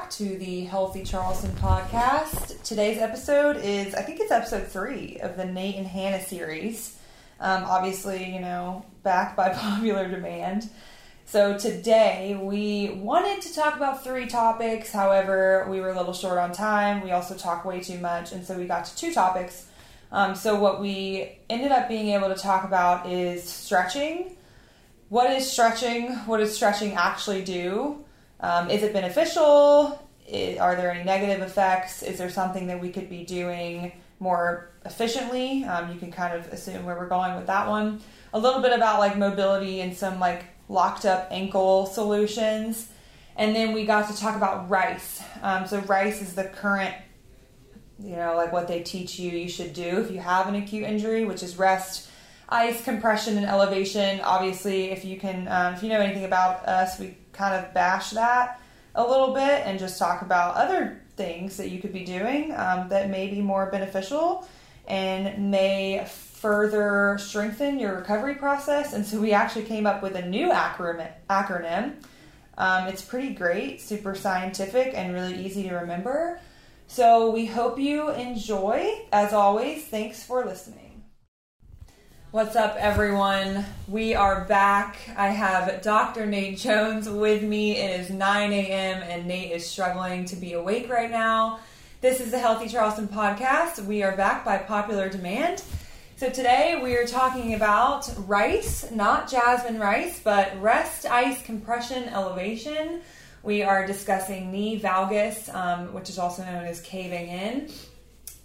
Back to the Healthy Charleston podcast. Today's episode is, I think it's episode three of the Nate and Hannah series. Um, obviously, you know, back by popular demand. So today we wanted to talk about three topics. However, we were a little short on time. We also talk way too much, and so we got to two topics. Um, so what we ended up being able to talk about is stretching. What is stretching? What does stretching actually do? Um, is it beneficial? I- are there any negative effects? Is there something that we could be doing more efficiently? Um, you can kind of assume where we're going with that one. A little bit about like mobility and some like locked up ankle solutions. And then we got to talk about rice. Um, so, rice is the current, you know, like what they teach you you should do if you have an acute injury, which is rest, ice, compression, and elevation. Obviously, if you can, um, if you know anything about us, we kind of bash that a little bit and just talk about other things that you could be doing um, that may be more beneficial and may further strengthen your recovery process. And so we actually came up with a new acronym. acronym. Um, it's pretty great, super scientific, and really easy to remember. So we hope you enjoy. As always, thanks for listening. What's up, everyone? We are back. I have Dr. Nate Jones with me. It is 9 a.m., and Nate is struggling to be awake right now. This is the Healthy Charleston podcast. We are back by popular demand. So, today we are talking about rice, not jasmine rice, but rest ice compression elevation. We are discussing knee valgus, um, which is also known as caving in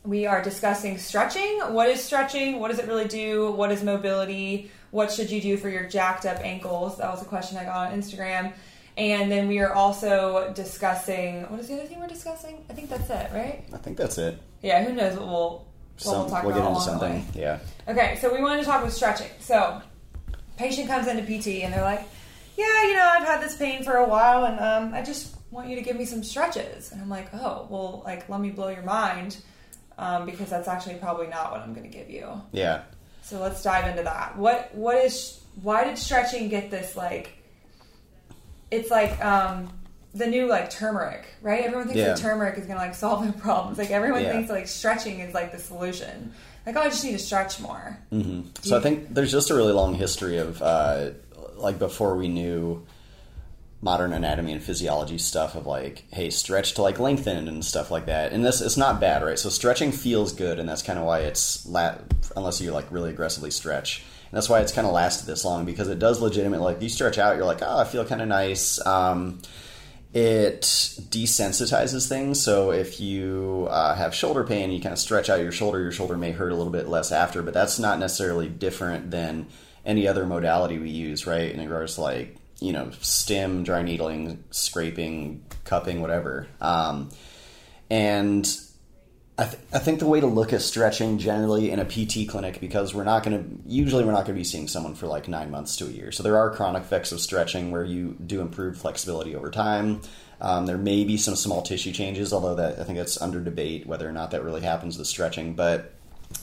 we are discussing stretching. What is stretching? What does it really do? What is mobility? What should you do for your jacked up ankles? That was a question I got on Instagram. And then we are also discussing what is the other thing we're discussing? I think that's it, right? I think that's it. Yeah, who knows what we'll what Some, we'll talk we'll about get into something. Yeah. Okay, so we wanted to talk about stretching. So, patient comes into PT and they're like, "Yeah, you know, I've had this pain for a while, and um, I just want you to give me some stretches." And I'm like, "Oh, well, like, let me blow your mind, um, because that's actually probably not what I'm going to give you." Yeah. So let's dive into that. What what is why did stretching get this like? It's like um, the new like turmeric, right? Everyone thinks Yeah. that turmeric is gonna like solve their problems. Like everyone Yeah. thinks like stretching is like the solution. Like oh, I just need to stretch more. hmm So I think there's just a really long history of uh, like before we knew modern anatomy and physiology stuff of like, hey, stretch to like lengthen and stuff like that. And this it's not bad, right? So stretching feels good, and that's kind of why it's la- unless you like really aggressively stretch. And that's why it's kind of lasted this long because it does legitimately like you stretch out, you're like, oh, I feel kind of nice. Um, it desensitizes things. So if you uh, have shoulder pain, you kind of stretch out your shoulder. Your shoulder may hurt a little bit less after, but that's not necessarily different than any other modality we use, right? In regards to like you know stem, dry needling, scraping, cupping, whatever. Um, and I, th- I think the way to look at stretching generally in a PT clinic, because we're not going to, usually we're not going to be seeing someone for like nine months to a year. So there are chronic effects of stretching where you do improve flexibility over time. Um, there may be some small tissue changes, although that I think that's under debate whether or not that really happens with stretching. But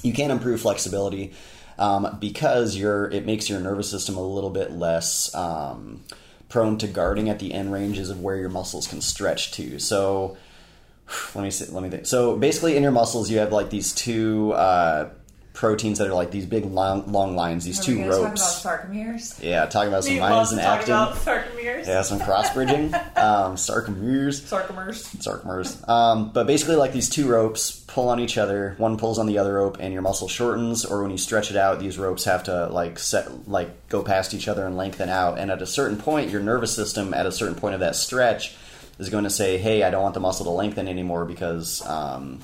you can improve flexibility um, because your it makes your nervous system a little bit less um, prone to guarding at the end ranges of where your muscles can stretch to. So let me see, let me think. So basically, in your muscles, you have like these two uh, proteins that are like these big long, long lines, these Are two gonna ropes. talk about sarcomeres? yeah, talking about some myosin to actin. about sarcomeres. Yeah, some cross bridging, um, sarcomeres, Sarcomeres. sarcomeres. Um, but basically, like these two ropes pull on each other. One pulls on the other rope, and your muscle shortens. Or when you stretch it out, these ropes have to like set, like go past each other and lengthen out. And at a certain point, your nervous system, at a certain point of that stretch, is going to say, "Hey, I don't want the muscle to lengthen anymore because." Um,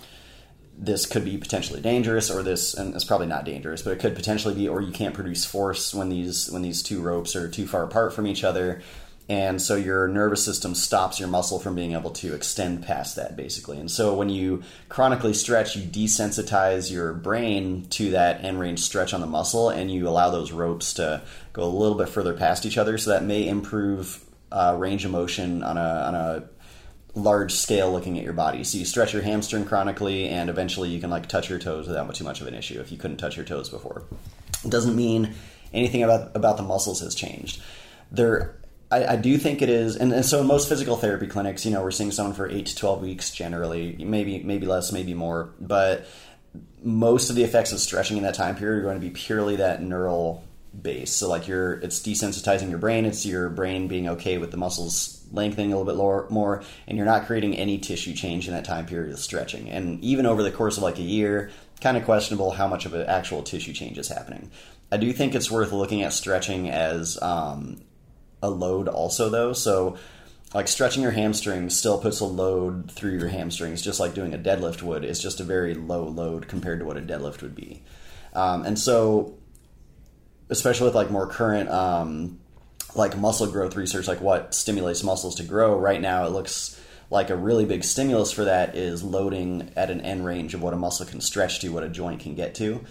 this could be potentially dangerous or this and it's probably not dangerous but it could potentially be or you can't produce force when these when these two ropes are too far apart from each other. And so your nervous system stops your muscle from being able to extend past that basically. And so when you chronically stretch you desensitize your brain to that end range stretch on the muscle and you allow those ropes to go a little bit further past each other. So that may improve uh, range of motion on a on a large scale looking at your body. So you stretch your hamstring chronically, and eventually you can like touch your toes without too much of an issue if you couldn't touch your toes before. It doesn't mean anything about about the muscles has changed. There, I, I do think it is, and, and so in most physical therapy clinics, you know, we're seeing someone for eight to twelve weeks generally, maybe maybe less, maybe more, but most of the effects of stretching in that time period are going to be purely that neural base. So like you're, it's desensitizing your brain. It's your brain being okay with the muscles lengthening a little bit lower, more, and you're not creating any tissue change in that time period of stretching. And even over the course of like a year, kind of questionable how much of an actual tissue change is happening. I do think it's worth looking at stretching as um, a load also though. So like stretching your hamstrings still puts a load through your hamstrings, just like doing a deadlift would. It's just a very low load compared to what a deadlift would be. Um, and so, especially with like more current um, like muscle growth research, like what stimulates muscles to grow, right now it looks like a really big stimulus for that is loading at an end range of what a muscle can stretch to, what a joint can get to.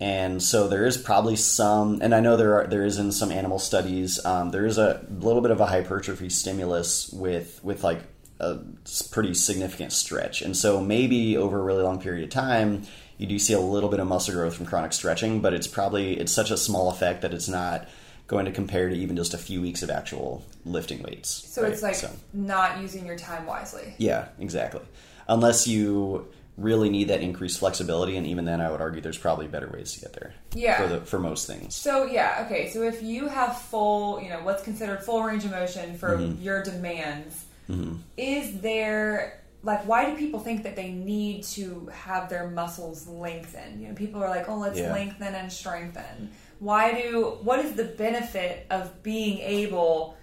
And so there is probably some, and I know there are there is in some animal studies, um, there is a little bit of a hypertrophy stimulus with with like a pretty significant stretch. And so maybe over a really long period of time, you do see a little bit of muscle growth from chronic stretching, but it's probably it's such a small effect that it's not going to compare to even just a few weeks of actual lifting weights. So right? it's like So- not using your time wisely. yeah, exactly. Unless you really need that increased flexibility, and even then, I would argue there's probably better ways to get there. Yeah. For the for most things. So yeah, okay. So if you have full, you know, what's considered full range of motion for Mm-hmm. your demands, is there like why do people think that they need to have their muscles lengthen? You know, people are like, "Oh, let's Yeah. lengthen and strengthen." Why do what is the benefit of being able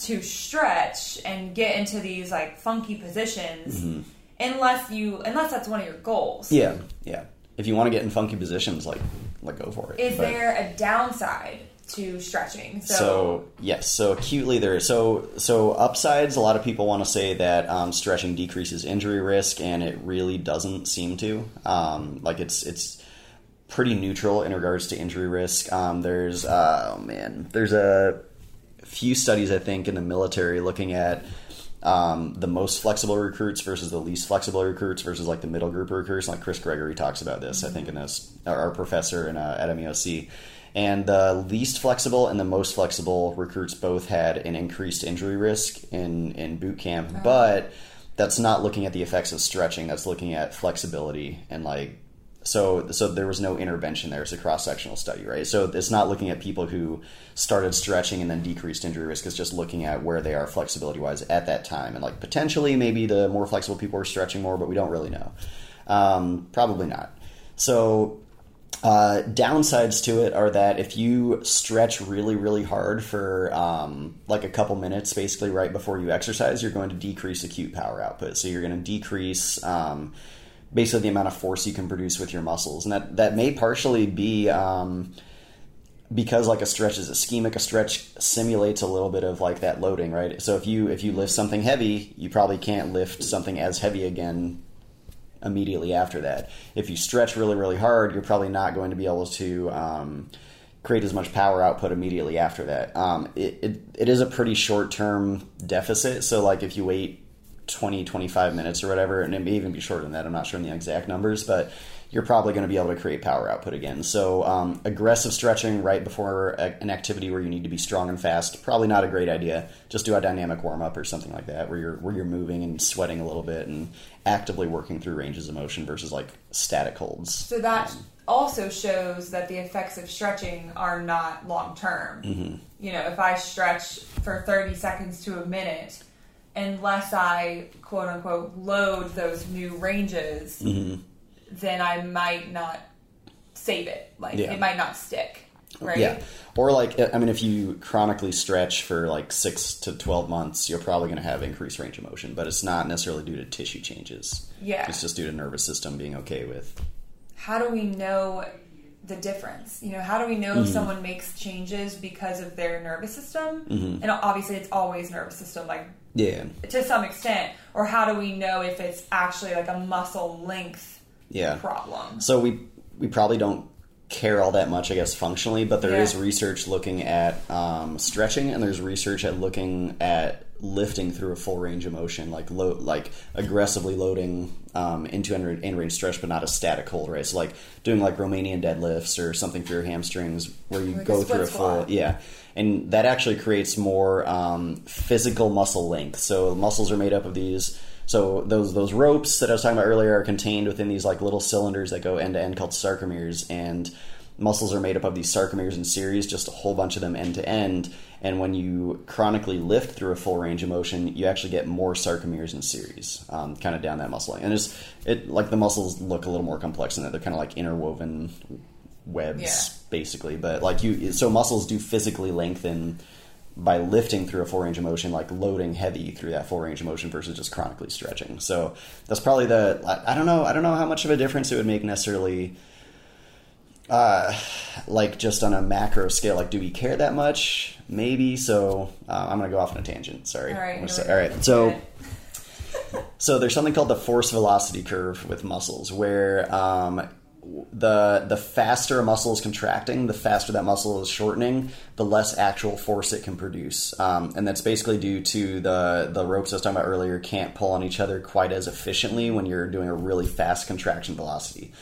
to stretch and get into these like funky positions unless you unless that's one of your goals? Mm-hmm. Yeah, yeah. If you want to get in funky positions, like like go for it. Is But- there a downside to stretching? So, so, yes, so acutely there is so so upsides. A lot of people want to say that um, stretching decreases injury risk, and it really doesn't seem to. Um, like it's it's pretty neutral in regards to injury risk. Um, there's uh, oh man, there's a few studies I think in the military looking at. Um, the most flexible recruits versus the least flexible recruits versus like the middle group recruits. Like Chris Gregory talks about this, I think, in this our professor in, uh, at MUSC. And the least flexible and the most flexible recruits both had an increased injury risk in, in boot camp, but that's not looking at the effects of stretching. That's looking at flexibility and like so so there was no intervention there. It's a cross sectional study, right? So it's not looking at people who started stretching and then decreased injury risk. It's just looking at where they are flexibility wise at that time, and like potentially maybe the more flexible people are stretching more, but we don't really know. Um, probably not. So uh, downsides to it are that if you stretch really, really hard for um, like a couple minutes, basically right before you exercise, you're going to decrease acute power output. So you're going to decrease um, basically the amount of force you can produce with your muscles, and that that may partially be. Um, because like a stretch is ischemic, a stretch simulates a little bit of like that loading, right? So if you if you lift something heavy, you probably can't lift something as heavy again immediately after that. If you stretch really, really hard, you're probably not going to be able to um, create as much power output immediately after that. Um, it, it, it is a pretty short term deficit. So, like, if you wait 20, 25 minutes or whatever, and it may even be shorter than that. I'm not sure on the exact numbers, but you're probably going to be able to create power output again. So, um, aggressive stretching right before a, an activity where you need to be strong and fast, probably not a great idea. Just do a dynamic warm up or something like that, where you're where you're moving and sweating a little bit and actively working through ranges of motion versus like static holds. So that also shows that the effects of stretching are not long term. Mm-hmm. You know, if I stretch for 30 seconds to a minute, unless I quote unquote load those new ranges, Mm-hmm. then I might not save it. Like, Yeah. it might not stick. Right? Yeah. Or like, I mean, if you chronically stretch for like six to 12 months, you're probably going to have increased range of motion, but it's not necessarily due to tissue changes. Yeah. It's just due to nervous system being okay with. how do we know the difference? You know, how do we know Mm-hmm. if someone makes changes because of their nervous system? Mm-hmm. And obviously, it's always nervous system, like Yeah. to some extent. Or how do we know if it's actually like a muscle length Yeah. problem? So we we probably don't care all that much, I guess, functionally, but there is Yeah. research looking at um, stretching, and there's research at looking at lifting through a full range of motion, like lo- like aggressively loading um, into end end range stretch, but not a static hold, right? So like doing like Romanian deadlifts or something for your hamstrings, where you Like go split through a full squat. yeah. And that actually creates more um, physical muscle length. So muscles are made up of these. So those those ropes that I was talking about earlier are contained within these like little cylinders that go end to end called sarcomeres, and muscles are made up of these sarcomeres in series, just a whole bunch of them end to end. And when you chronically lift through a full range of motion, you actually get more sarcomeres in series, um, kind of down that muscle. And it's it like the muscles look a little more complex in that they're kind of like interwoven webs Yeah. basically but like you so muscles do physically lengthen by lifting through a full range of motion like loading heavy through that full range of motion versus just chronically stretching so that's probably the i, I don't know i don't know how much of a difference it would make necessarily uh, like just on a macro scale like do we care that much maybe so uh, i'm gonna go off on a tangent sorry All right. I'm gonna here say- all right so so there's something called the force velocity curve with muscles, where um, the the faster a muscle is contracting, the faster that muscle is shortening, the less actual force it can produce, um, and that's basically due to the the ropes I was talking about earlier can't pull on each other quite as efficiently when you're doing a really fast contraction velocity.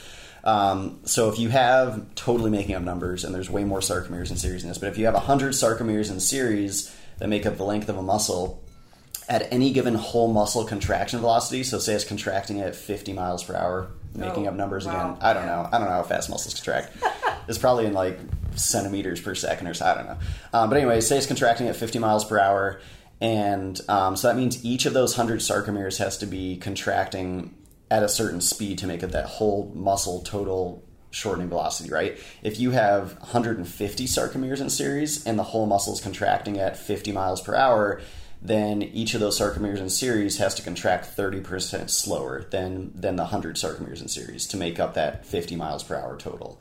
Um, so if you have totally making up numbers, and there's way more sarcomeres in series in this, but if you have 100 sarcomeres in series that make up the length of a muscle, at any given whole muscle contraction velocity, so say it's contracting at 50 miles per hour, making Oh, up numbers wow. again. I don't know. I don't know how fast muscles contract. it's probably in like centimeters per second or so. I don't know. Um, but anyway, say it's contracting at 50 miles per hour, and um, so that means each of those 100 sarcomeres has to be contracting at a certain speed to make it that whole muscle total shortening velocity, right? If you have 150 sarcomeres in series and the whole muscle is contracting at 50 miles per hour, then each of those sarcomeres in series has to contract 30% slower than, than the 100 sarcomeres in series to make up that 50 miles per hour total.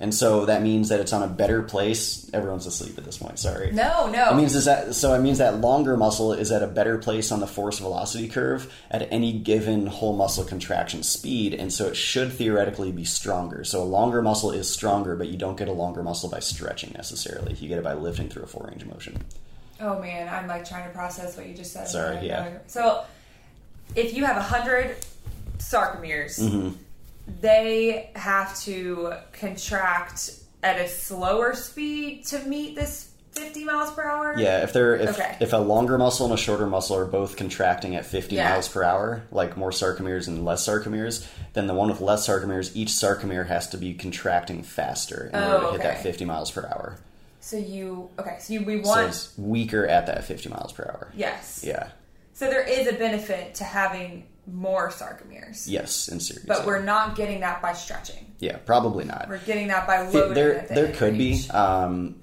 And so that means that it's on a better place. Everyone's asleep at this point, sorry. No, no. It means is that so it means that longer muscle is at a better place on the force velocity curve at any given whole muscle contraction speed, and so it should theoretically be stronger. So a longer muscle is stronger, but you don't get a longer muscle by stretching necessarily. You get it by lifting through a full range of motion. Oh man, I'm like trying to process what you just said. Sorry, yeah. So, if you have a hundred sarcomeres, Mm-hmm. They have to contract at a slower speed to meet this 50 miles per hour. Yeah, if they're if, Okay. if a longer muscle and a shorter muscle are both contracting at 50 Yeah. miles per hour, like more sarcomeres and less sarcomeres, then the one with less sarcomeres, each sarcomere has to be contracting faster in Oh, order to oh, hit that 50 miles per hour. So you okay? So you, we want it's weaker at that 50 miles per hour. yes. Yeah. So there is a benefit to having more sarcomeres, Yes, in series. but yeah. we're not getting that by stretching. yeah, probably not. We're getting that by loading. there, the there could range. be. Um,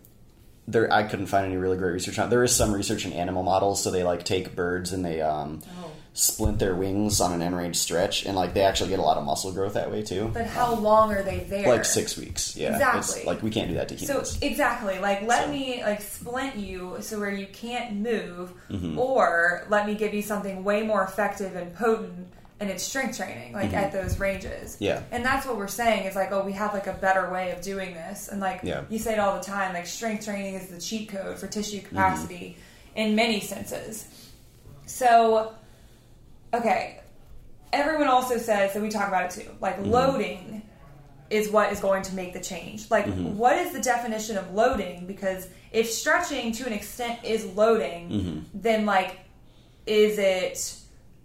there, I couldn't find any really great research on. There is some research in animal models, so they like take birds and they um, Oh. Splint their wings on an end range stretch, and like they actually get a lot of muscle growth that way too. But how long are they there? like six weeks. Yeah, Exactly. It's, like we can't do that to So humans. exactly, like let So- me like splint you so where you can't move, Mm-hmm. or let me give you something way more effective and potent, and it's strength training, like at those ranges. Mm-hmm. Yeah. and that's what we're saying is like, oh, we have like a better way of doing this, and like Yeah. you say it all the time, like strength training is the cheat code for tissue Mm-hmm. capacity in many senses. So, okay, everyone also says that we talk about it too. Like Mm-hmm. loading is what is going to make the change. Like, Mm-hmm. what is the definition of loading? Because if stretching to an extent is loading, Mm-hmm. then like, is it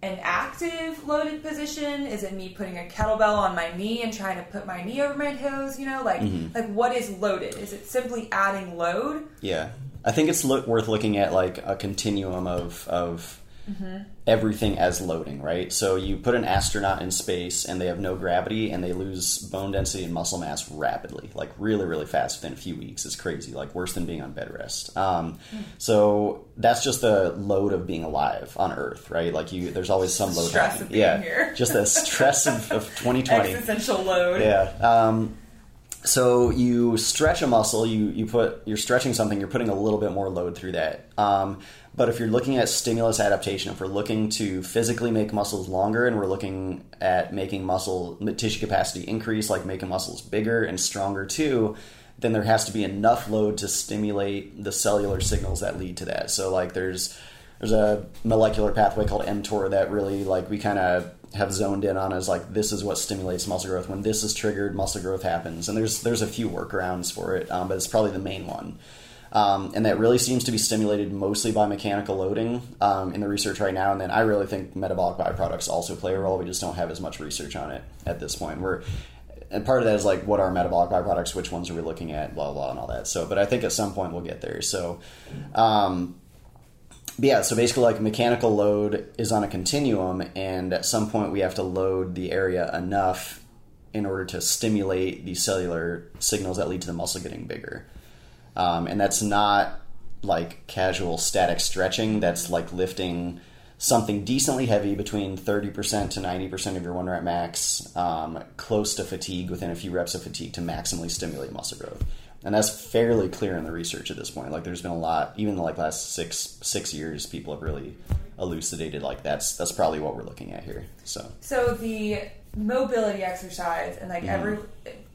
an active loaded position? Is it me putting a kettlebell on my knee and trying to put my knee over my toes? You know, like, Mm-hmm. like what is loaded? Is it simply adding load? Yeah, I think it's lo- worth looking at like a continuum of of everything as loading, right? So you put an astronaut in space and they have no gravity and they lose bone density and muscle mass rapidly, like really, really fast within a few weeks. It's crazy, like worse than being on bed rest. Um, So that's just the load of being alive on Earth, right? Like you, there's always some load. Stress happening. of being yeah, here. just the stress of, of 2020. Existential load. Yeah. Um, so you stretch a muscle, you, you put you're stretching something, you're putting a little bit more load through that. Um, but if you're looking at stimulus adaptation, if we're looking to physically make muscles longer and we're looking at making muscle tissue capacity increase, like making muscles bigger and stronger too, then there has to be enough load to stimulate the cellular signals that lead to that. So like there's there's a molecular pathway called mTOR that really like we kind of have zoned in on as like this is what stimulates muscle growth. When this is triggered, muscle growth happens, and there's there's a few workarounds for it, um, but it's probably the main one. Um, and that really seems to be stimulated mostly by mechanical loading um, in the research right now. And then I really think metabolic byproducts also play a role. We just don't have as much research on it at this point. We're and part of that is like what are metabolic byproducts, which ones are we looking at, blah blah, and all that. So, but I think at some point we'll get there. So, um, yeah, so basically, like mechanical load is on a continuum, and at some point we have to load the area enough in order to stimulate the cellular signals that lead to the muscle getting bigger. Um, and that's not like casual static stretching. That's like lifting something decently heavy between 30% to 90% of your one rep max, um, close to fatigue within a few reps of fatigue to maximally stimulate muscle growth. And that's fairly clear in the research at this point. Like there's been a lot, even the like last six six years, people have really elucidated like that's that's probably what we're looking at here. So So the mobility exercise and Mm-hmm. like every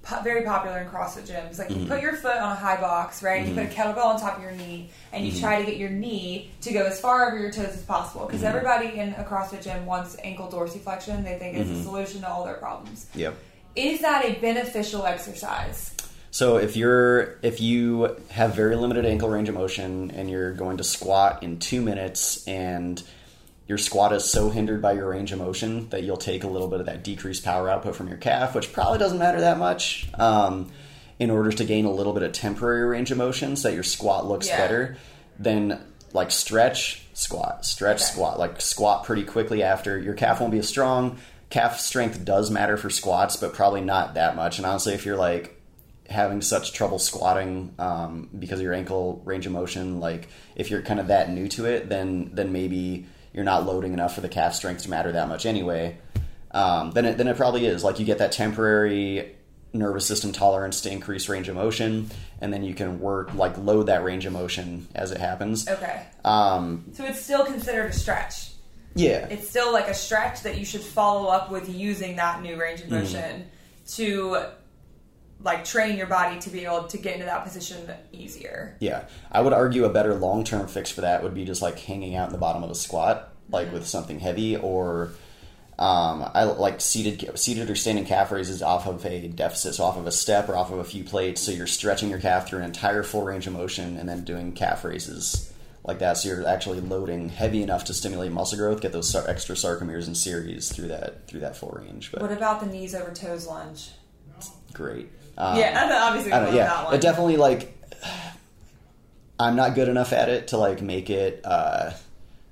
po- very popular in CrossFit gyms. Like you Mm-hmm. put your foot on a high box, right? You put a kettlebell on top of your knee, and you Mm-hmm. try to get your knee to go as far over your toes as possible. Because Mm-hmm. everybody in a CrossFit gym wants ankle dorsiflexion. They think Mm-hmm. it's the solution to all their problems. yep. Is that a beneficial exercise? So if you're if you have very limited ankle range of motion and you're going to squat in two minutes and your squat is so hindered by your range of motion that you'll take a little bit of that decreased power output from your calf, which probably doesn't matter that much, um, in order to gain a little bit of temporary range of motion so that your squat looks Yeah. better, then like stretch, squat, stretch, Okay. squat, like squat pretty quickly after. Your calf won't be as strong. Calf strength does matter for squats, but probably not that much. And honestly, if you're like having such trouble squatting um, because of your ankle range of motion, like if you're kind of that new to it, then then maybe you're not loading enough for the calf strength to matter that much anyway. Um, then it then it probably is like you get that temporary nervous system tolerance to increase range of motion, and then you can work like load that range of motion as it happens. Okay. Um, So it's still considered a stretch. yeah, It's still like a stretch that you should follow up with using that new range Mm-hmm. of motion to like train your body to be able to get into that position easier. Yeah, I would argue a better long term fix for that would be just like hanging out in the bottom of a squat, like with something heavy, or um, I like seated seated or standing calf raises off of a deficit, so off of a step or off of a few plates. So you're stretching your calf through an entire full range of motion, and then doing calf raises like that. So you're actually loading heavy enough to stimulate muscle growth, get those extra sarcomeres and series through that through that full range. But What about the knees over toes lunge? great. Um, yeah, obviously I don't, yeah, that one. it definitely like I'm not good enough at it to like make it uh,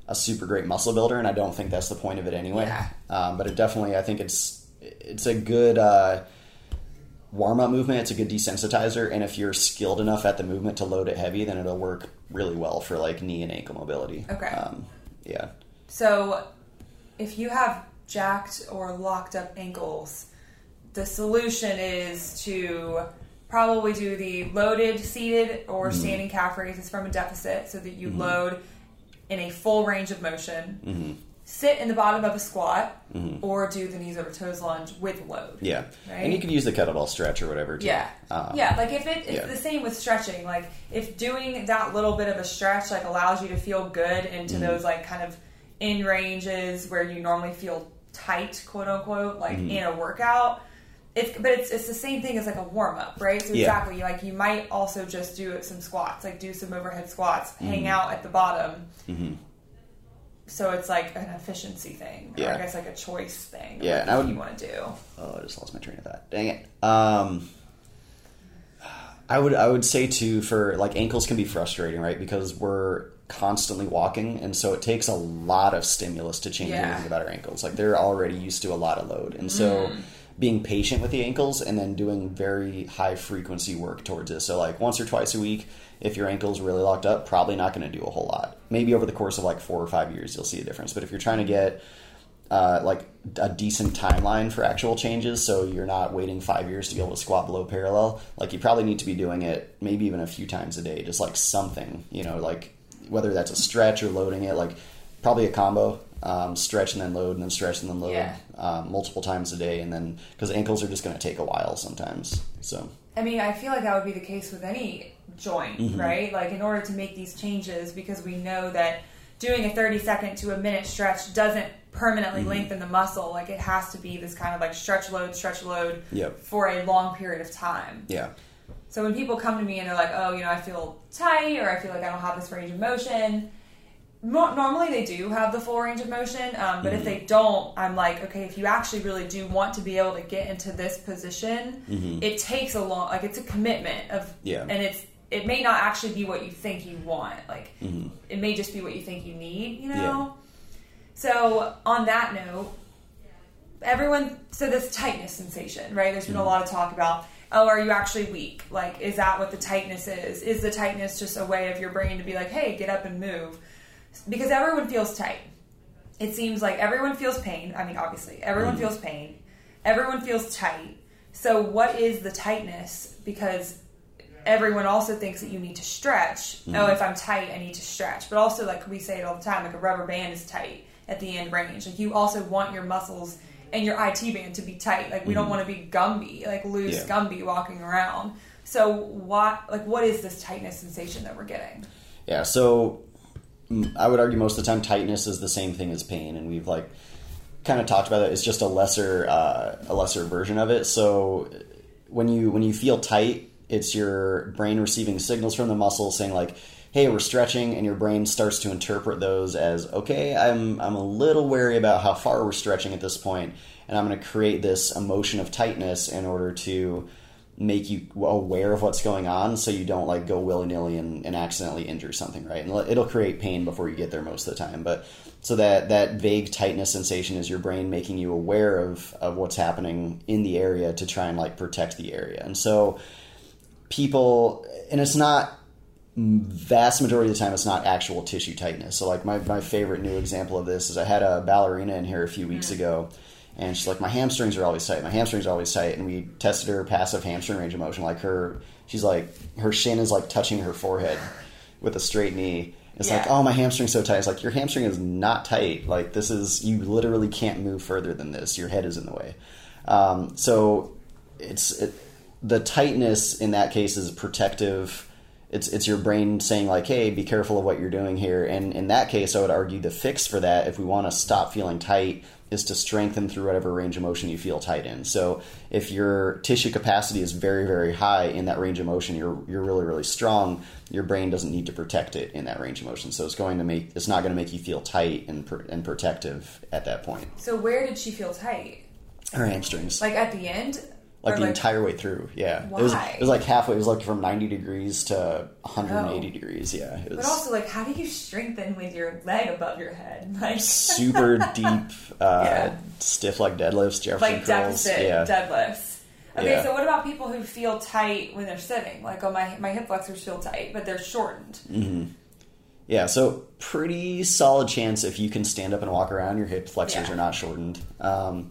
a super great muscle builder, and I don't think that's the point of it anyway. Yeah. Um, but it definitely, I think it's it's a good uh, warm up movement. It's a good desensitizer, and if you're skilled enough at the movement to load it heavy, then it'll work really well for like knee and ankle mobility. Okay. Um, yeah. So, if you have jacked or locked up ankles, the solution is to probably do the loaded seated or Mm-hmm. standing calf raises from a deficit so that you load in a full range of motion. Mm-hmm. Sit in the bottom of a squat or do the knees over toes lunge with load. Yeah. Right? And you can use the kettlebell stretch or whatever. Too. Yeah. Um, yeah, like if it, it's yeah. the same with stretching. Like if doing that little bit of a stretch like allows you to feel good into Mm-hmm. those like kind of in ranges where you normally feel tight, quote unquote, like Mm-hmm. in a workout. It's, but it's, it's the same thing as like a warm up, right? So Yeah. exactly, like you might also just do some squats, like do some overhead squats, Mm-hmm. hang out at the bottom. So it's like an efficiency thing, or Yeah. I guess like a choice thing. Yeah, and I what would- you want to do. Oh, I just lost my train of thought. Dang it. Um, I would I would say too for like ankles can be frustrating, right? Because we're constantly walking, and so it takes a lot of stimulus to change Yeah. anything about our ankles. Like they're already used to a lot of load, and so being patient with the ankles and then doing very high frequency work towards it. So like once or twice a week, if your ankle's really locked up, probably not going to do a whole lot. Maybe over the course of like four or five years, you'll see a difference. But if you're trying to get uh, like a decent timeline for actual changes, so you're not waiting five years to be able to squat below parallel. Like you probably need to be doing it maybe even a few times a day, just like something, you know, like whether that's a stretch or loading it, like probably a combo, um, stretch and then load and then stretch and then load Yeah. um, multiple times a day, and then because ankles are just going to take a while sometimes. So I mean, I feel like that would be the case with any joint, Mm-hmm. right? Like, in order to make these changes, because we know that doing a 30 second to a minute stretch doesn't permanently Mm-hmm. lengthen the muscle. Like, it has to be this kind of like stretch load, stretch load Yep. for a long period of time. yeah, So when people come to me and they're like, oh, you know, I feel tight or I feel like I don't have this range of motion, mo- normally they do have the full range of motion. Um, but Mm-hmm. if they don't, I'm like, okay, if you actually really do want to be able to get into this position, it takes a long, like it's a commitment of, Mm-hmm. Yeah. and it's, it may not actually be what you think you want. Like, Mm-hmm. it may just be what you think you need, you know? So on that note, everyone so this tightness sensation right there's been a lot of talk about oh are you actually weak like is that what the tightness is is the tightness just a way of your brain to be like hey get up and move because everyone feels tight. It seems like everyone feels pain. I mean obviously everyone feels pain. Everyone feels tight. So what is the tightness? Because everyone also thinks that you need to stretch. Oh if i'm tight i need to stretch. But also like we say it all the time like a rubber band is tight at the end range. Like you also want your muscles and your IT band to be tight. Like we don't want to be Gumby, like loose Yeah. Gumby walking around. So what, like, what is this tightness sensation that we're getting? Yeah, so mm, I would argue most of the time tightness is the same thing as pain, and we've like kind of talked about it. It's just a lesser uh, a lesser version of it. So when you when you feel tight, it's your brain receiving signals from the muscle saying like, "Hey, we're stretching," and your brain starts to interpret those as, "Okay, I'm I'm a little wary about how far we're stretching at this point, and I'm going to create this emotion of tightness in order to." Make you aware of what's going on so you don't like go willy-nilly and, and accidentally injure something right? And it'll create pain before you get there most of the time but so that that vague tightness sensation is your brain making you aware of of what's happening in the area to try and like protect the area. And so people and it's not vast majority of the time it's not actual tissue tightness. So like my, my favorite new example of this is i had a ballerina in here a few weeks mm. ago and she's like my hamstrings are always tight. My hamstrings are always tight. And we tested her passive hamstring range of motion. Like her she's like her shin is like touching her forehead with a straight knee. It's like oh my hamstring's so tight. It's like your hamstring is not tight. Like this is you literally can't move further than this. Your head is in the way. Um, so it's it, the tightness in that case is protective. It's it's your brain saying like hey be careful of what you're doing here. And in that case i would argue the fix for that if we want to stop feeling tight is to strengthen through whatever range of motion you feel tight in so if your tissue capacity is very very high in that range of motion you're you're really really strong your brain doesn't need to protect it in that range of motion so it's going to make it's not going to make you feel tight and and protective at that point So where did she feel tight? her hamstrings Like at the end? Like Or, the entire way through. Yeah, it was Why? it was like halfway. It was like from ninety degrees to one hundred and eighty Oh. degrees. Yeah, it But also, like, how do you strengthen with your leg above your head? Like, super deep, uh, Yeah. stiff like deadlifts, Jefferson like curls. deficit yeah, deadlifts. Okay, Yeah. so what about people who feel tight when they're sitting? Like, oh, my my hip flexors feel tight, but they're shortened. Mm. yeah. So pretty solid chance if you can stand up and walk around, your hip flexors Yeah. are not shortened. Um,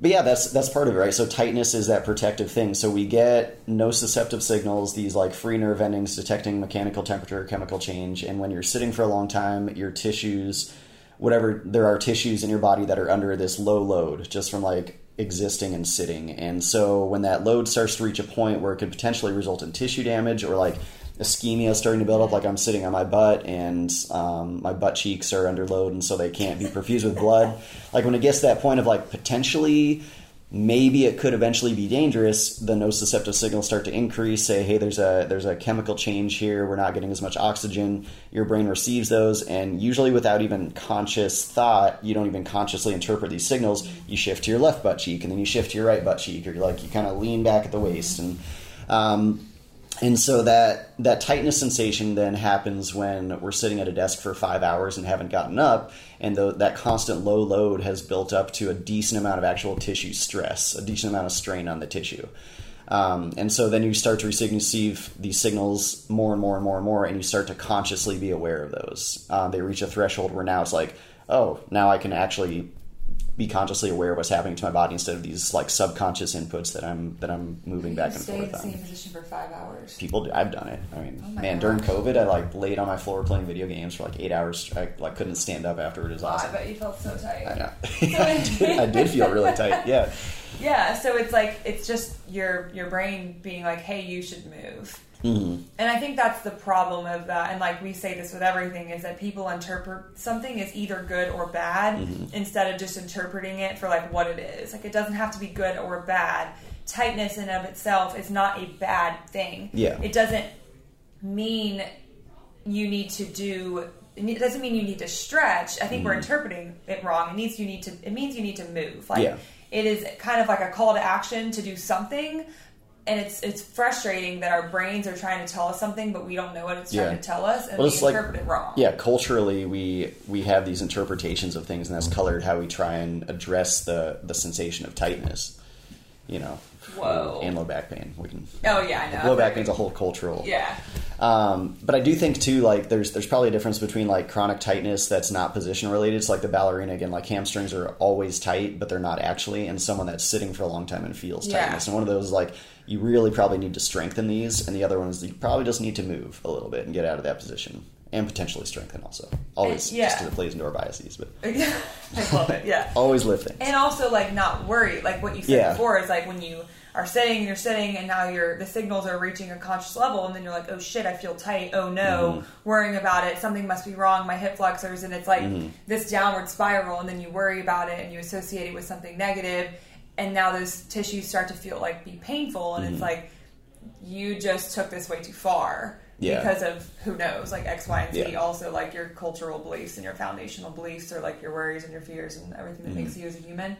but yeah, that's that's part of it, right? So tightness is that protective thing. So we get nociceptive signals, these like free nerve endings detecting mechanical temperature, chemical change, and when you're sitting for a long time, your tissues, whatever there are tissues in your body that are under this low load just from like existing and sitting. And so when that load starts to reach a point where it could potentially result in tissue damage or like ischemia is starting to build up, like I'm sitting on my butt and um, my butt cheeks are under load, and so they can't be perfused with blood. Like when it gets to that point of like potentially maybe it could eventually be dangerous the nociceptive signals start to increase say hey there's a there's a chemical change here we're not getting as much oxygen your brain receives those and usually without even conscious thought you don't even consciously interpret these signals you shift to your left butt cheek and then you shift to your right butt cheek or like you kind of lean back at the waist and um, and so that that tightness sensation then happens when we're sitting at a desk for five hours and haven't gotten up, and the, that constant low load has built up to a decent amount of actual tissue stress, a decent amount of strain on the tissue. Um, and so then you start to receive these signals more and more and more and more, and you start to consciously be aware of those. Um, they reach a threshold where now it's like, oh, now I can actually be consciously aware of what's happening to my body instead of these like subconscious inputs that I'm that I'm moving back and forth. Stay in the same position for five hours. People, do, I've done it. I mean, Oh man, God. during COVID, I like laid on my floor playing video games for like eight hours. I like couldn't stand up after it was Oh, I bet you felt so tight. I know. I, did, I did feel really tight. Yeah. Yeah, so it's like it's just your your brain being like, "Hey, you should move." Hmm And I think that's the problem of that. And like we say this with everything is that people interpret something as either good or bad Mm-hmm. instead of just interpreting it for like what it is. Like it doesn't have to be good or bad. Tightness in of itself is not a bad thing. Yeah. It doesn't mean you need to do it doesn't mean you need to stretch. I think we're interpreting it wrong. It needs you need to it means you need to move. Like Yeah. it is kind of like a call to action to do something and it's it's frustrating that our brains are trying to tell us something but we don't know what it's trying Yeah. to tell us and Well, we it's like- interpret it wrong. Yeah, culturally, we we have these interpretations of things, and that's colored how we try and address the the sensation of tightness. You know, Whoa. and low back pain. We can Oh yeah, I know. low back pain's a whole cultural. Yeah. Um, but I do think too, like there's there's probably a difference between like chronic tightness that's not position related. It's like the ballerina again, like hamstrings are always tight, but they're not actually, and someone that's sitting for a long time and feels Yeah. tightness. And one of those is like you really probably need to strengthen these, and the other one is you probably just need to move a little bit and get out of that position, and potentially strengthen also. Always yeah. just it plays into our biases, but I love it. Yeah. always lifting. And also like not worry. Like what you said Yeah. before is like when you are sitting and you're sitting and now you're the signals are reaching a conscious level and then you're like, oh shit, I feel tight. Oh no, mm-hmm. worrying about it. Something must be wrong. My hip flexors and it's like mm-hmm. this downward spiral and then you worry about it and you associate it with something negative and now those tissues start to feel like be painful and it's like you just took this way too far. Yeah. Because of who knows, like X, Y, and Z. Yeah. Also, like your cultural beliefs and your foundational beliefs, or like your worries and your fears and everything that makes you as a human.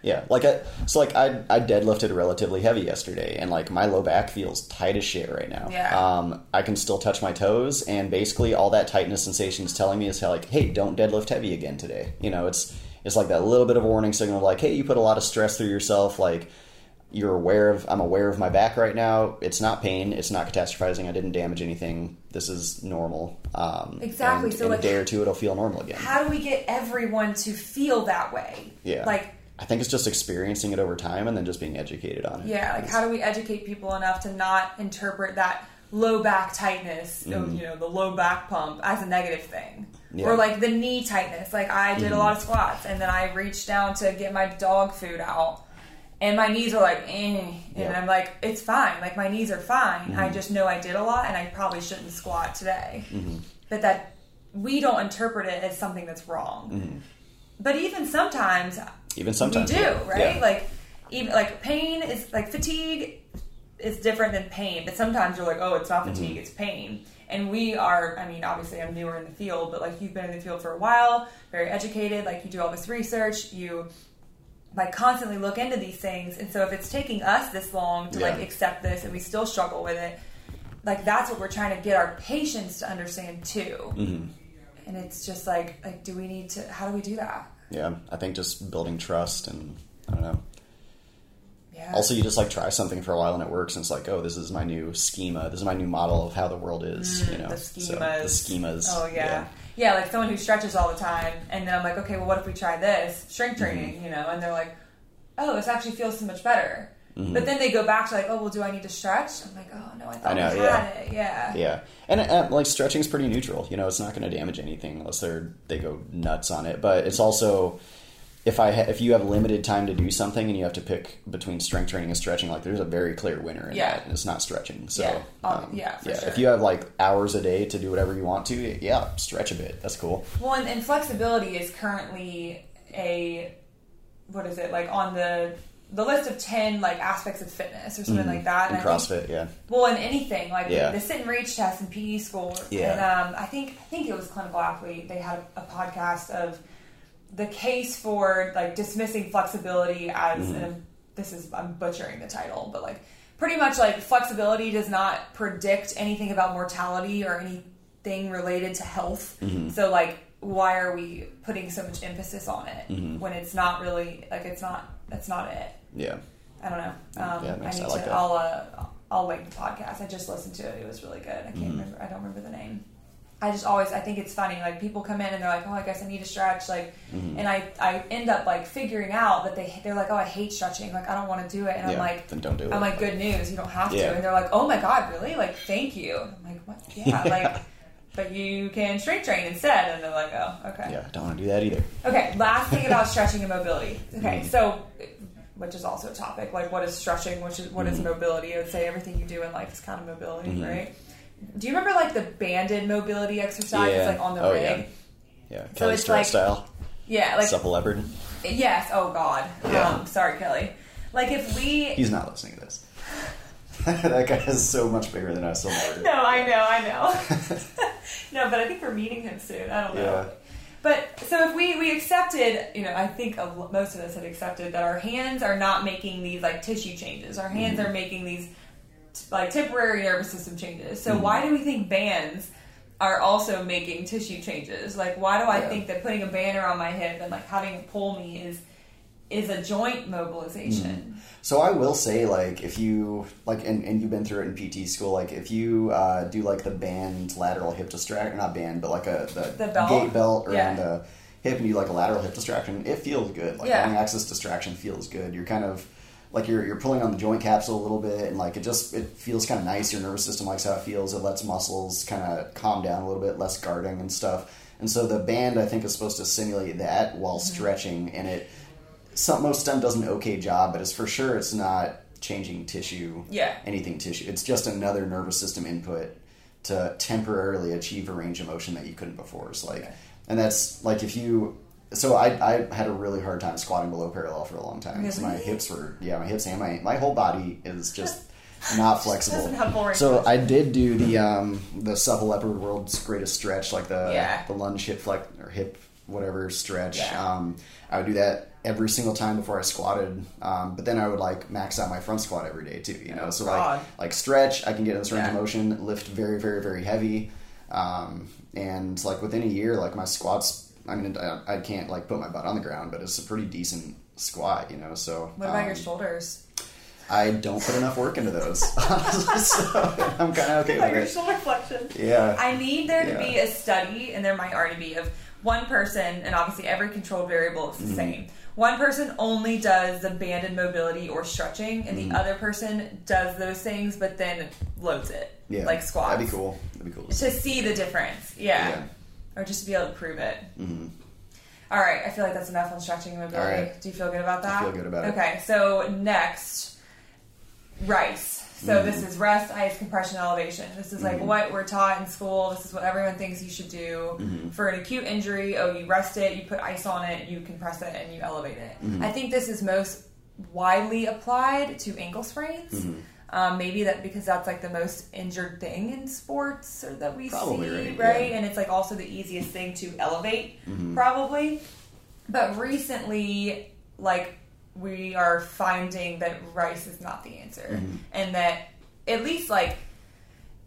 Yeah, like I so like I I deadlifted relatively heavy yesterday, and like my low back feels tight as shit right now. Yeah. Um, I can still touch my toes, and basically all that tightness sensation is telling me is how like, hey, don't deadlift heavy again today. You know, it's it's like that little bit of a warning signal like, hey, you put a lot of stress through yourself. Like you're aware of I'm aware of my back right now. It's not pain. It's not catastrophizing. I didn't damage anything. This is normal. Um, Exactly, And so, in like- a day or two, it'll feel normal again. How do we get everyone to feel that way? Yeah. Like, I think it's just experiencing it over time and then just being educated on it. yeah, like how do we educate people enough to not interpret that low back tightness, or, you know, the low back pump as a negative thing? Mm-hmm. Yeah. Mm-hmm. Or like the knee tightness. Like I did a lot of squats and then I reached down to get my dog food out. And my knees are like, eh. And Yeah. Mm-hmm. I'm like, it's fine. Like, my knees are fine. I just know I did a lot and I probably shouldn't squat today. Mm-hmm. But that we don't interpret it as something that's wrong. But even sometimes Even Mm-hmm. sometimes we do, yeah. right? Yeah. Like even like pain is like fatigue is different than pain, but sometimes you're like, oh, it's not Mm-hmm. fatigue, it's pain. And we are, I mean, obviously I'm newer in the field, but like you've been in the field for a while, very educated, like you do all this research, you like constantly look into these things. And so if it's taking us this long to like accept this and we still struggle with it, like that's what we're trying to get our patients to understand too. Mm-hmm. And it's just like, like, do we need to? How do we do that? yeah, I think just building trust and I don't know. Yeah. Also, you just like try something for a while and it works, and it's like, oh, this is my new schema. This is my new model of how the world is. you know, Mm, the So, schemas. the schemas. Oh yeah. yeah. like someone who stretches all the time, and then I'm like, okay, well, what if we try this Mm-hmm. strength training? You know, and they're like, oh, this actually feels so much better. Mm-hmm. But then they go back to like, oh, well, do I need to stretch? I'm like, oh no, I thought I know, we yeah. had it. Yeah. Yeah, and uh, like stretching is pretty neutral. You know, it's not going to damage anything unless they're they go nuts on it. But it's also if I ha- if you have limited time to do something and you have to pick between strength training and stretching, like there's a very clear winner in Yeah. that, and it's not stretching. So Yeah. Um, yeah, for sure. If you have like hours a day to do whatever you want to, yeah, stretch a bit. That's cool. Well, and, and flexibility is currently a what is it like on the the list of ten like aspects of fitness or something like that. In And I think- CrossFit, yeah. well, in anything like Yeah. the sit and reach test in PE school. Yeah. And um, I think I think it was clinical athlete. They had a, a podcast of the case for like dismissing flexibility as Mm-hmm. an, this is I'm butchering the title, but like pretty much like flexibility does not predict anything about mortality or anything related to health. Mm-hmm. So like why are we putting so much emphasis on it Mm-hmm. when it's not really like it's not that's not it. Yeah. I don't know. Um, Yeah, I need I like to. that. I'll uh, I'll link the podcast. I just listened to it. It was really good. I can't Mm-hmm. remember. I don't remember the name. I just always I think it's funny. Like people come in and they're like, oh, I guess I need to stretch. Like, Mm-hmm. and I I end up like figuring out that they they're like, oh, I hate stretching. Like I don't want to do it. And I'm like, then don't do it. I'm like, good news. You don't have Yeah. to. And they're like, oh my god, really? Like, thank you. I'm like, what? Yeah. Like, but you can strength train instead. And they're like, oh, okay. Yeah, don't want to do that either. Okay, last thing about stretching and mobility. Okay, Mm-hmm. so which is also a topic like what is stretching, which is what is Mm-hmm. mobility? I would say everything you do in life is kind of mobility, right? Do you remember like the banded mobility exercise Yeah. like on the Oh, rig? yeah. Yeah, So Kelly it's like- style, Yeah, like supple leopard. yes. Oh God. Yeah. Um, sorry, Kelly. Like if we He's not listening to this. that guy is so much bigger than us. No, I know, I know. no, but I think we're meeting him soon. I don't know. Yeah. But so if we we accepted, you know, I think most of us had accepted that our hands are not making these like tissue changes. Our hands Mm-hmm. are making these like temporary nervous system changes. So why do we think bands are also making tissue changes? Like why do I Yeah. think that putting a band around my hip and like having it pull me is is a joint mobilization? So I will say, like, if you like, and, and you've been through it in PT school, like, if you uh, do like the band lateral hip distraction, not band, but like a the, The belt? gait belt Yeah. around the hip, and you do like a lateral hip distraction, it feels good. Like Yeah. long axis distraction feels good. You're kind of like you're you're pulling on the joint capsule a little bit, and like it just it feels kind of nice. Your nervous system likes how it feels. It lets muscles kind of calm down a little bit, less guarding and stuff. And so the band, I think, is supposed to simulate that while Mm-hmm. stretching, and it some most of the does an okay job, but it's for sure it's not changing tissue. Yeah. Anything tissue. It's just another nervous system input to temporarily achieve a range of motion that you couldn't before. It's like, Okay. and that's like if you. So I, I had a really hard time squatting below parallel for a long time because my hips were yeah my hips and my my whole body is just not flexible. Have so I did do the um the supple leopard world's greatest stretch like the Yeah. the lunge hip flex or hip whatever stretch. Yeah. Um, I would do that every single time before I squatted. Um, but then I would like max out my front squat every day too. You know, so like God. like stretch, I can get in this range of motion, lift very very very heavy, um, and like within a year, like my squats. I mean, I, I can't like put my butt on the ground, but it's a pretty decent squat. You know, so What about um, your shoulders? I don't put enough work into those, so I'm kind of okay with about your with it. shoulder flexion? Yeah. I need there to Yeah. be a study, and there might already be, of one person, and obviously every controlled variable is the Mm-hmm. same. One person only does the banded mobility or stretching, and the other person does those things, but then loads it, Mm-hmm. yeah, like squats. That'd be cool. That'd be cool. To see the difference, yeah. Yeah. Or just to be able to prove it. Mhm. All right, I feel like that's enough on stretching and mobility. Right. Do you feel good about that? I feel good about it. Okay, so next, rice. So Mm-hmm. this is rest, ice, compression, elevation. This is like what we're taught in school. This is what everyone thinks you should do Mm-hmm. for an acute injury. Oh, you rest it, you put ice on it, you compress it, and you elevate it. Mm-hmm. I think this is most widely applied to ankle sprains. Mm-hmm. Um, maybe that because that's like the most injured thing in sports or that we Probably, see, right, right? yeah. And it's like also the easiest thing to elevate, Mm-hmm. probably. But recently, like we are finding that rice is not the answer, Mm-hmm. and that at least like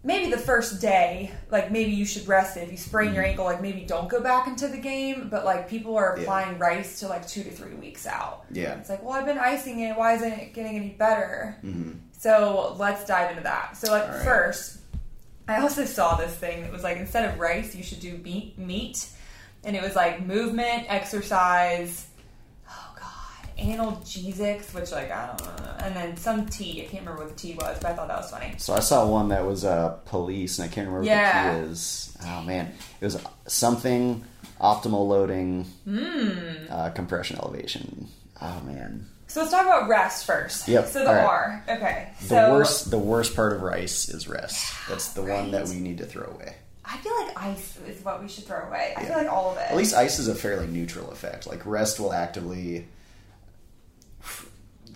maybe the first day, like maybe you should rest it. If you sprain your ankle, like maybe don't go back into the game. But like people are Mm-hmm. Yeah. applying rice to like two to three weeks out. Yeah. It's like, well, I've been icing it. Why isn't it getting any better? Mhm. So let's dive into that. So like right. first, I also saw this thing that was like instead of rice, you should do meat, meat, and it was like movement, exercise. Oh God! analgesics, which like I don't know, and then some tea. I can't remember what the tea was, but I thought that was funny. So I saw one that was uh, police, and I can't remember Yeah. what the key is. Oh man, it was something optimal loading, Hmm. uh, compression elevation. Oh man, So let's talk about rest first. Yep, So the right. R. Okay. the so worst, the worst part of rice is rest. That's the one that we need to throw away. I feel like ice is what we should throw away. I Yeah. feel like all of it. At least ice is a fairly neutral effect. Like rest will actively,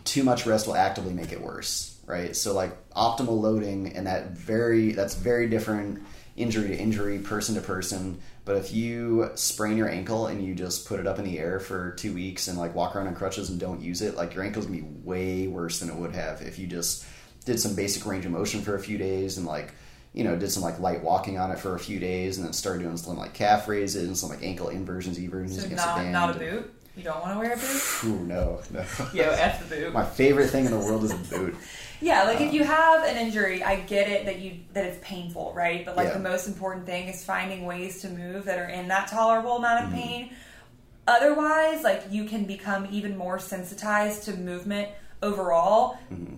too much rest will actively make it worse, right? So like optimal loading and that very that's very different injury to injury, person to person. But if you sprain your ankle and you just put it up in the air for two weeks and like walk around on crutches and don't use it, like your ankle's gonna be way worse than it would have if you just did some basic range of motion for a few days and like you know, did some like light walking on it for a few days, and then started doing some like calf raises and some like ankle inversions, eversions so against the band. not a boot. You don't want to wear a boot. Ooh, no, no. Yo, f the boot. My favorite thing in the world is a boot. Yeah, like Um, if you have an injury, I get it that you that it's painful, right? But like Yeah. the most important thing is finding ways to move that are in that tolerable amount of Mm-hmm. pain. Otherwise, like you can become even more sensitized to movement overall. Mm-hmm.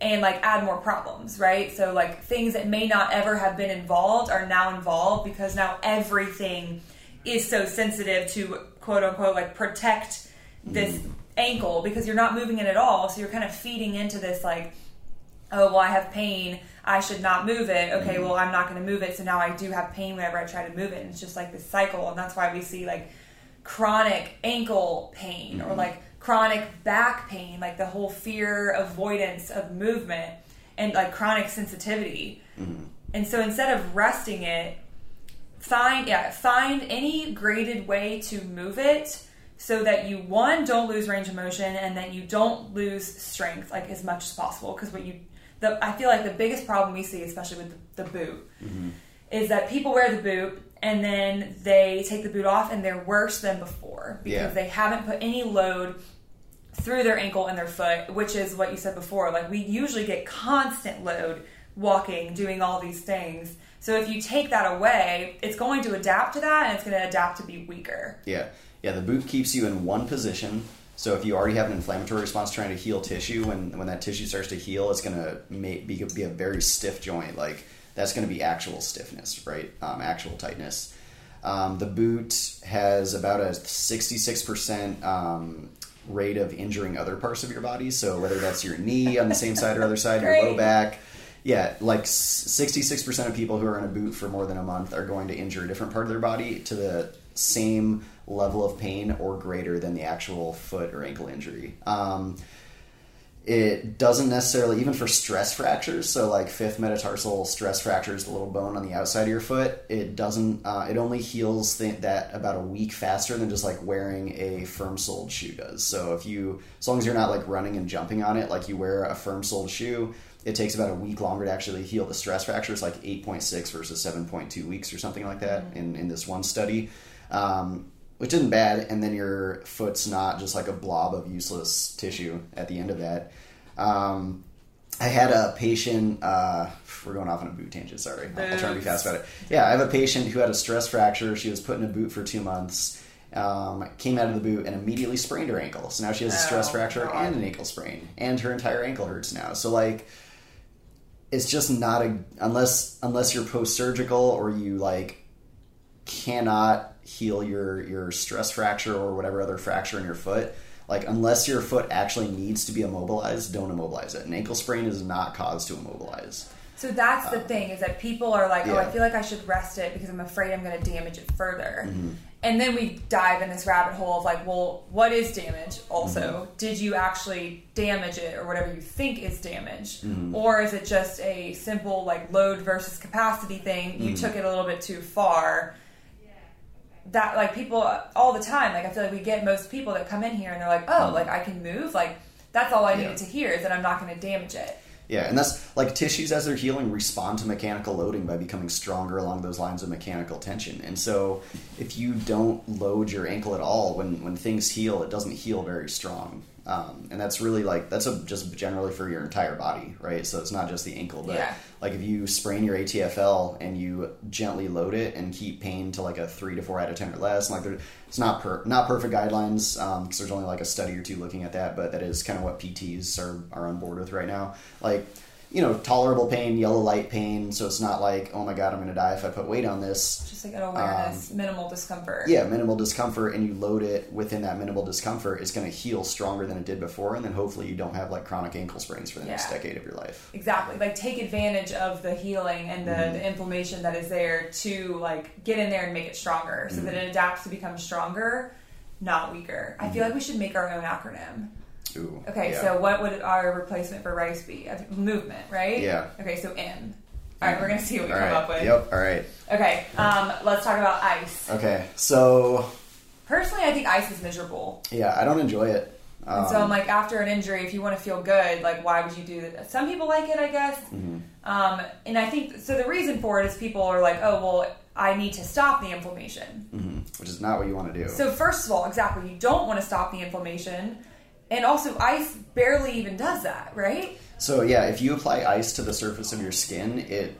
And like add more problems, right? So like things that may not ever have been involved are now involved because now everything is so sensitive to quote unquote like protect this Mm-hmm. ankle because you're not moving it at all. So you're kind of feeding into this like oh well i have pain i should not move it okay Mm-hmm. well i'm not going to move it so now i do have pain whenever i try to move it and it's just like this cycle and that's why we see like chronic ankle pain Mm-hmm. or like chronic back pain like the whole fear avoidance of movement and like chronic sensitivity Mm-hmm. and so instead of resting it find yeah find any graded way to move it so that you one don't lose range of motion and that you don't lose strength like as much as possible because what you the I feel like the biggest problem we see especially with the, the boot mm-hmm. is that people wear the boot and then they take the boot off and they're worse than before because Yeah. they haven't put any load through their ankle and their foot, which is what you said before. Like we usually get constant load walking, doing all these things. So if you take that away, it's going to adapt to that and it's going to adapt to be weaker. Yeah, yeah. The boot keeps you in one position. So if you already have an inflammatory response trying to heal tissue, when when that tissue starts to heal, it's going to make, be, be a very stiff joint. Like that's going to be actual stiffness, right? Um, actual tightness. Um, the boot has about a sixty-six percent um, rate of injuring other parts of your body. So whether that's your knee on the same side or other side, your low back. Yeah, like sixty-six percent of people who are in a boot for more than a month are going to injure a different part of their body to the same level of pain or greater than the actual foot or ankle injury. Um, it doesn't necessarily even for stress fractures so like fifth metatarsal stress fractures the little bone on the outside of your foot it doesn't uh, it only heals th- that about a week faster than just like wearing a firm soled shoe does. So if you as long as you're not like running and jumping on it like you wear a firm soled shoe it takes about a week longer to actually heal the stress fractures like 8.6 versus 7.2 weeks or something like that in, in this one study. Um, which isn't bad. And then your foot's not just like a blob of useless tissue at the end of that. Um, I had a patient. Uh, we're going off on a boot tangent. Sorry, I'll, I'll try and be fast about it. Yeah, I have a patient who had a stress fracture. She was put in a boot for two months. Um, came out of the boot and immediately sprained her ankle. So now she has a stress Oh, fracture God. and an ankle sprain, and her entire ankle hurts now. So like, it's just not a unless unless you're post surgical or you like cannot heal your your stress fracture or whatever other fracture in your foot. Like unless your foot actually needs to be immobilized, don't immobilize it. An ankle sprain is not cause to immobilize. So that's the um, thing is that people are like, oh, I feel like I should rest it because I'm afraid I'm going to damage it further. Mm-hmm. And then we dive in this rabbit hole of like, well, what is damage? Also, mm-hmm. did you actually damage it or whatever you think is damage? Mm-hmm. Or is it just a simple like load versus capacity thing? You mm-hmm. took it a little bit too far. That like people all the time, like I feel like we get most people that come in here and they're like, oh, mm-hmm. like I can move. Like that's all I Yeah. needed to hear is that I'm not going to damage it. Yeah, and that's like tissues as they're healing respond to mechanical loading by becoming stronger along those lines of mechanical tension. And so if you don't load your ankle at all when when things heal, it doesn't heal very strong. Um, and that's really like that's a, just generally for your entire body, right? So it's not just the ankle, but Yeah. like if you sprain your ATFL and you gently load it and keep pain to like a three to four out of ten or less, and like there, it's not per, not perfect guidelines because there's only like a study or two looking at that, but that is kind of what PTs are are on board with right now. Like you know, tolerable pain, yellow light pain, so it's not like oh my god, I'm going to die if I put weight on this. Just like an awareness, minimal discomfort. Um, Yeah, minimal discomfort, and you load it within that minimal discomfort, it's going to heal stronger than it did before, and then hopefully you don't have like chronic ankle sprains for the next decade of your life. Exactly. Like take advantage of the healing and the, Mm-hmm. the inflammation that is there to like get in there and make it stronger so that Mm-hmm. it adapts to become stronger, not weaker. I feel like we should make our own acronym. Ooh. Okay, yeah. so what would our replacement for rice be? Movement, right? Yeah. Okay, so M. All right, we're gonna see what we All come right. up with. Yep. All right. Okay, um, let's talk about ice. Okay. So Personally, I think ice is miserable. yeah, I don't enjoy it. Um, And so I'm like, after an injury, if you want to feel good, like, why would you do that? Some people like it, I guess. Mm-hmm. Um, and I think so. The reason for it is people are like, oh, well, I need to stop the inflammation. mhm, which is not what you want to do. So first of all, exactly, you don't want to stop the inflammation, and also ice barely even does that, right? So yeah, if you apply ice to the surface of your skin, it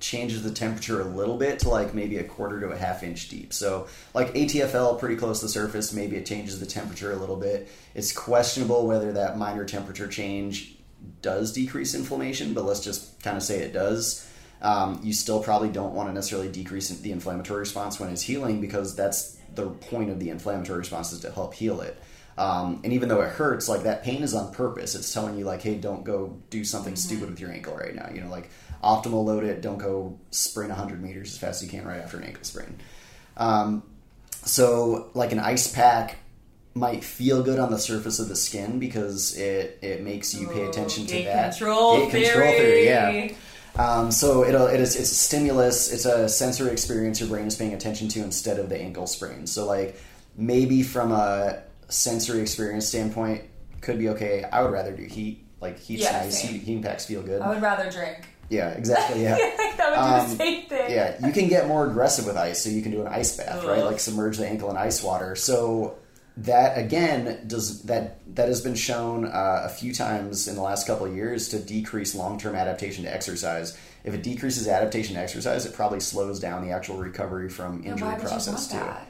changes the temperature a little bit to like maybe a quarter to a half inch deep. So like ATFL pretty close to the surface, maybe it changes the temperature a little bit. It's questionable whether that minor temperature change does decrease inflammation, but let's just kind of say it does. Um, you still probably don't want to necessarily decrease the inflammatory response when it's healing because that's the point of the inflammatory response is to help heal it. Um, and even though it hurts, like that pain is on purpose. It's telling you like, hey, don't go do something stupid with your ankle right now. You know, like optimal load it. Don't go sprint 100 meters as fast as you can right after an ankle sprain. Um, so like an ice pack might feel good on the surface of the skin because it it makes you pay Ooh, attention to that control Gate control theory. Yeah. Um, so it'll, it is, it's a stimulus, it's a sensory experience your brain is paying attention to instead of the ankle sprain. So, like, maybe from a sensory experience standpoint, could be okay. I would rather do heat. Like, heat's Yeah, nice, same. heat, heating packs feel good. I would rather drink. Yeah, exactly. Yeah. that would do Um, the same thing. Yeah, you can get more aggressive with ice, so you can do an ice bath, right? Like submerge the ankle in ice water. So that again does that that has been shown uh, a few times in the last couple of years to decrease long term adaptation to exercise. If it decreases adaptation to exercise, it probably slows down the actual recovery from injury process too. that?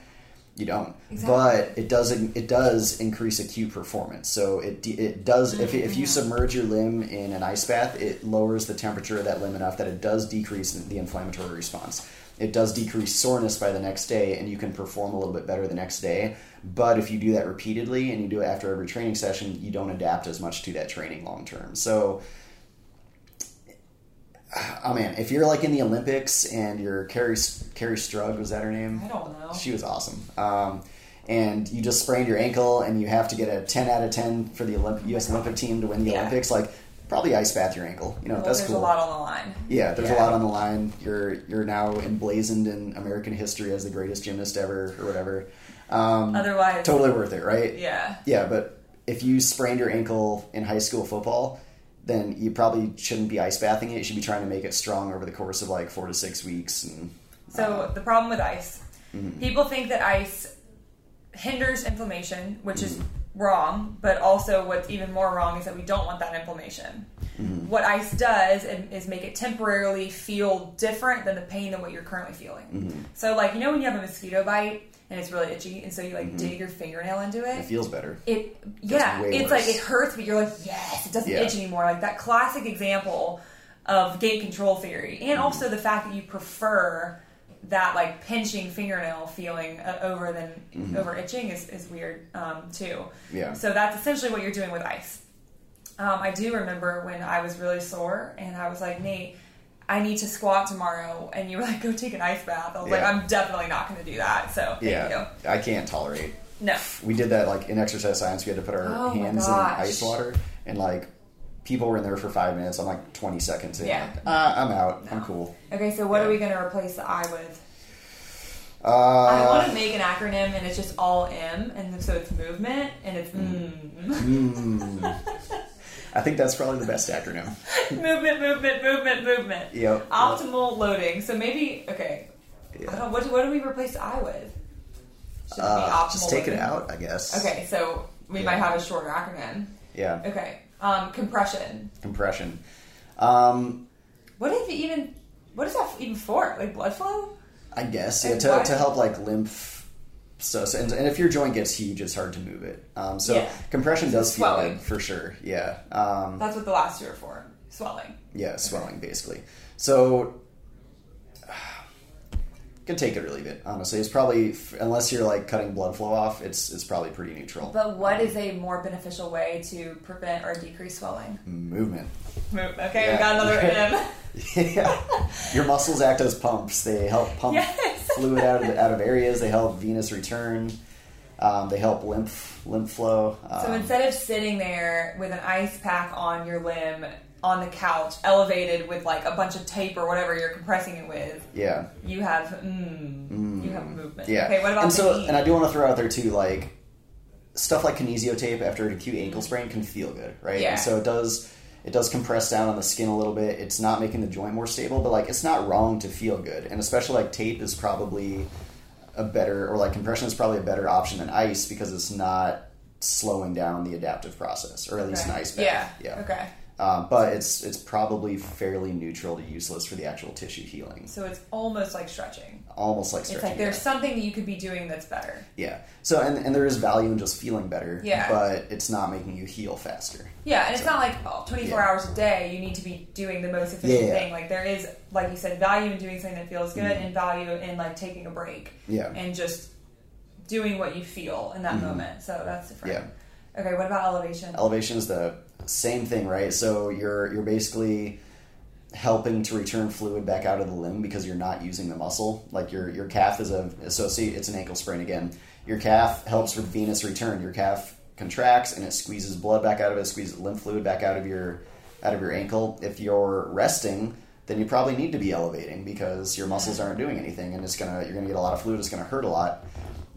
You don't, Exactly. but it does it does increase acute performance. So it it does if if Mm-hmm. you submerge your limb in an ice bath, it lowers the temperature of that limb enough that it does decrease the inflammatory response. It does decrease soreness by the next day, and you can perform a little bit better the next day. But if you do that repeatedly and you do it after every training session, you don't adapt as much to that training long term. So oh man, if you're like in the Olympics and you're Kerri Kerri Strug, was that her name? I don't know. She was awesome. Um, and you just sprained your ankle, and you have to get a 10 out of 10 for the Olymp- U.S. Olympic team to win the Yeah. Olympics. Like, probably ice bath your ankle. You know, Well, that's there's cool. a lot on the line. yeah, there's a lot on the line. You're you're now emblazoned in American history as the greatest gymnast ever, or whatever. Um, Otherwise, totally worth it, right? yeah. Yeah, but if you sprained your ankle in high school football, then you probably shouldn't be ice bathing it. You should be trying to make it strong over the course of like four to six weeks. And So the problem with ice, Mm-hmm. people think that ice hinders inflammation, which is Mm-hmm. wrong. But also, what's even more wrong is that we don't want that inflammation. Mm-hmm. What ice does is is make it temporarily feel different than the pain than what you're currently feeling. Mm-hmm. So, like you know, when you have a mosquito bite and it's really itchy, and so you like dig your fingernail into Mm-hmm. it feels better. it yeah it's worse. like it hurts but you're like yes it doesn't Yeah. itch anymore like that classic example of gate control theory and Mm-hmm. also the fact that you prefer that like pinching fingernail feeling uh, over than over itching is, is weird um, too Mm-hmm. Yeah. so that's essentially what you're doing with ice um, i do remember when i was really sore and i was like nate I need to squat tomorrow, and you were like, "Go take an ice bath." I was like, Yeah. "I'm definitely not going to do that." So, thank Yeah, I can't tolerate. No, We did that like in exercise science. We had to put our Oh my hands in gosh. ice water, and like people were in there for five minutes. I'm like 20 seconds in. Yeah. Like, ah, I'm out. I'm cool. Okay, so what are we going to replace the I with? Uh, I want to make an acronym and it's just all M, and so it's movement, and it's mm. mm, I think that's probably the best acronym. movement, movement, movement, movement. Yep. Optimal loading. So maybe okay. I Yeah. don't, what, what do we replace I with? Should Uh, optimal just take it out, I guess. Okay, so We Yeah. might have a shorter acronym. Yeah, Okay. Um, compression. compression. Um, What if even? What is that even for? Like blood flow? I guess yeah, to, to help like lymph. So, so- and, and if your joint gets huge, it's hard to move it. Um, so Yeah. compression does feel Swelling. for sure. Yeah, um, That's what the last two are for. Swelling. yeah, swelling basically. So can take it or leave it. Honestly, it's probably unless you're like cutting blood flow off, it's it's probably pretty neutral. But what is a more beneficial way to prevent or decrease swelling? Movement. Move. Okay, Yeah. we got another M. yeah. Your muscles act as pumps. They help pump Yes. fluid out of out of areas. They help venous return. Um, they help lymph lymph flow. Um, So instead of sitting there with an ice pack on your limb on the couch, elevated with like a bunch of tape or whatever you're compressing it with, yeah, you have mm, you have movement. yeah. Okay, what about and so knee? and I do want to throw out there too, like stuff like kinesio tape after an acute ankle sprain can feel good, right? Yeah. And so it does. It does compress down on the skin a little bit. It's not making the joint more stable, but like it's not wrong to feel good. And especially like tape is probably a better or like compression is probably a better option than ice because it's not slowing down the adaptive process, or at least Okay. an ice bath. Yeah. Yeah. Okay. Um, but it's it's probably fairly neutral to useless for the actual tissue healing. So it's almost like stretching. Almost like stretching. It's like there's yeah. something that you could be doing that's better. yeah. So and, and there is value in just feeling better. Yeah. But it's not making you heal faster. Yeah, and it's not like oh, 24 Yeah. hours a day you need to be doing the most efficient Yeah. thing. Like there is, like you said, value in doing something that feels good and value in like taking a break Mm-hmm. Yeah. and just doing what you feel in that moment. So that's different. Yeah. Okay, what about elevation? Elevation is the same thing, right? So you're you're basically helping to return fluid back out of the limb because you're not using the muscle. Like your your calf is a so see it's an ankle sprain again. Your calf helps with venous return. Your calf contracts and it squeezes blood back out of it, squeezes lymph fluid back out of your out of your ankle. If you're resting, then you probably need to be elevating because your muscles aren't doing anything and it's gonna you're gonna get a lot of fluid, it's gonna hurt a lot.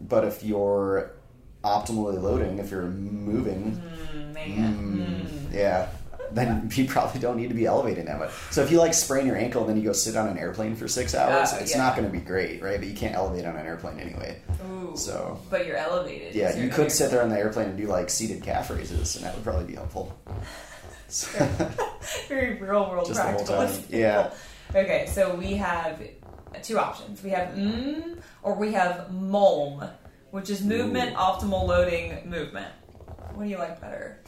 But if you're optimally loading, if you're moving, Mm, man. Mm. yeah, then you probably don't need to be elevating that much. So if you like sprain your ankle and then you go sit on an airplane for six hours, Uh, it's yeah. not going to be great, right? But you can't elevate on an airplane anyway. Ooh. So But you're elevated. yeah, you could sit there on the airplane and do like seated calf raises, and that would probably be helpful. So- Very real world Just practical. Yeah. Okay, so we have two options. We have mm or we have MOLM, which is movement Ooh. optimal loading movement. What do you like better?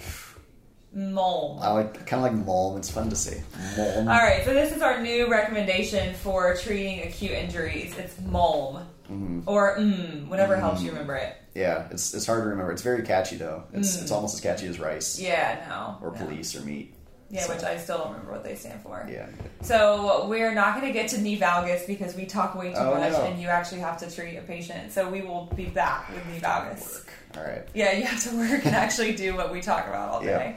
MOLM. I like kind of like mulm. It's fun to say mulm. All right, so this is our new recommendation for treating acute injuries. It's MOLM Mhm. or mm, whatever helps you remember it. Yeah, it's it's hard to remember. It's very catchy though. It's it's almost as catchy as rice Mm. Yeah, no. or no. police or meat. Yeah, So- which I still don't remember what they stand for. Yeah. So we're not going to get to knee valgus because we talk way too Oh, much, no. and you actually have to treat a patient. So we will be back with knee valgus. All right. Yeah, you have to work and actually do what we talk about all day.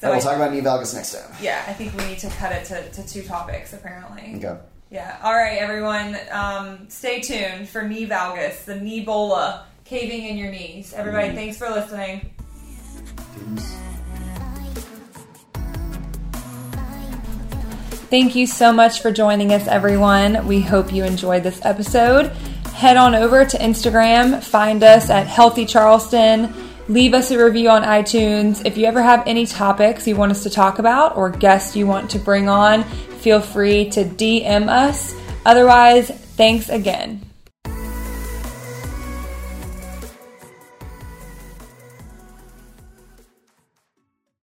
So So we'll talk about knee valgus next time. yeah, I think we need to cut it to, to two topics apparently. Okay. Yeah. All right, everyone. Um, stay tuned for knee valgus, the knee bola caving in your knees. Everybody, Mm-hmm. thanks for listening. Peace. Thank you so much for joining us, everyone. We hope you enjoyed this episode. Head on over to Instagram, find us at Healthy Charleston, leave us a review on iTunes. If you ever have any topics you want us to talk about or guests you want to bring on, feel free to DM us. Otherwise, thanks again.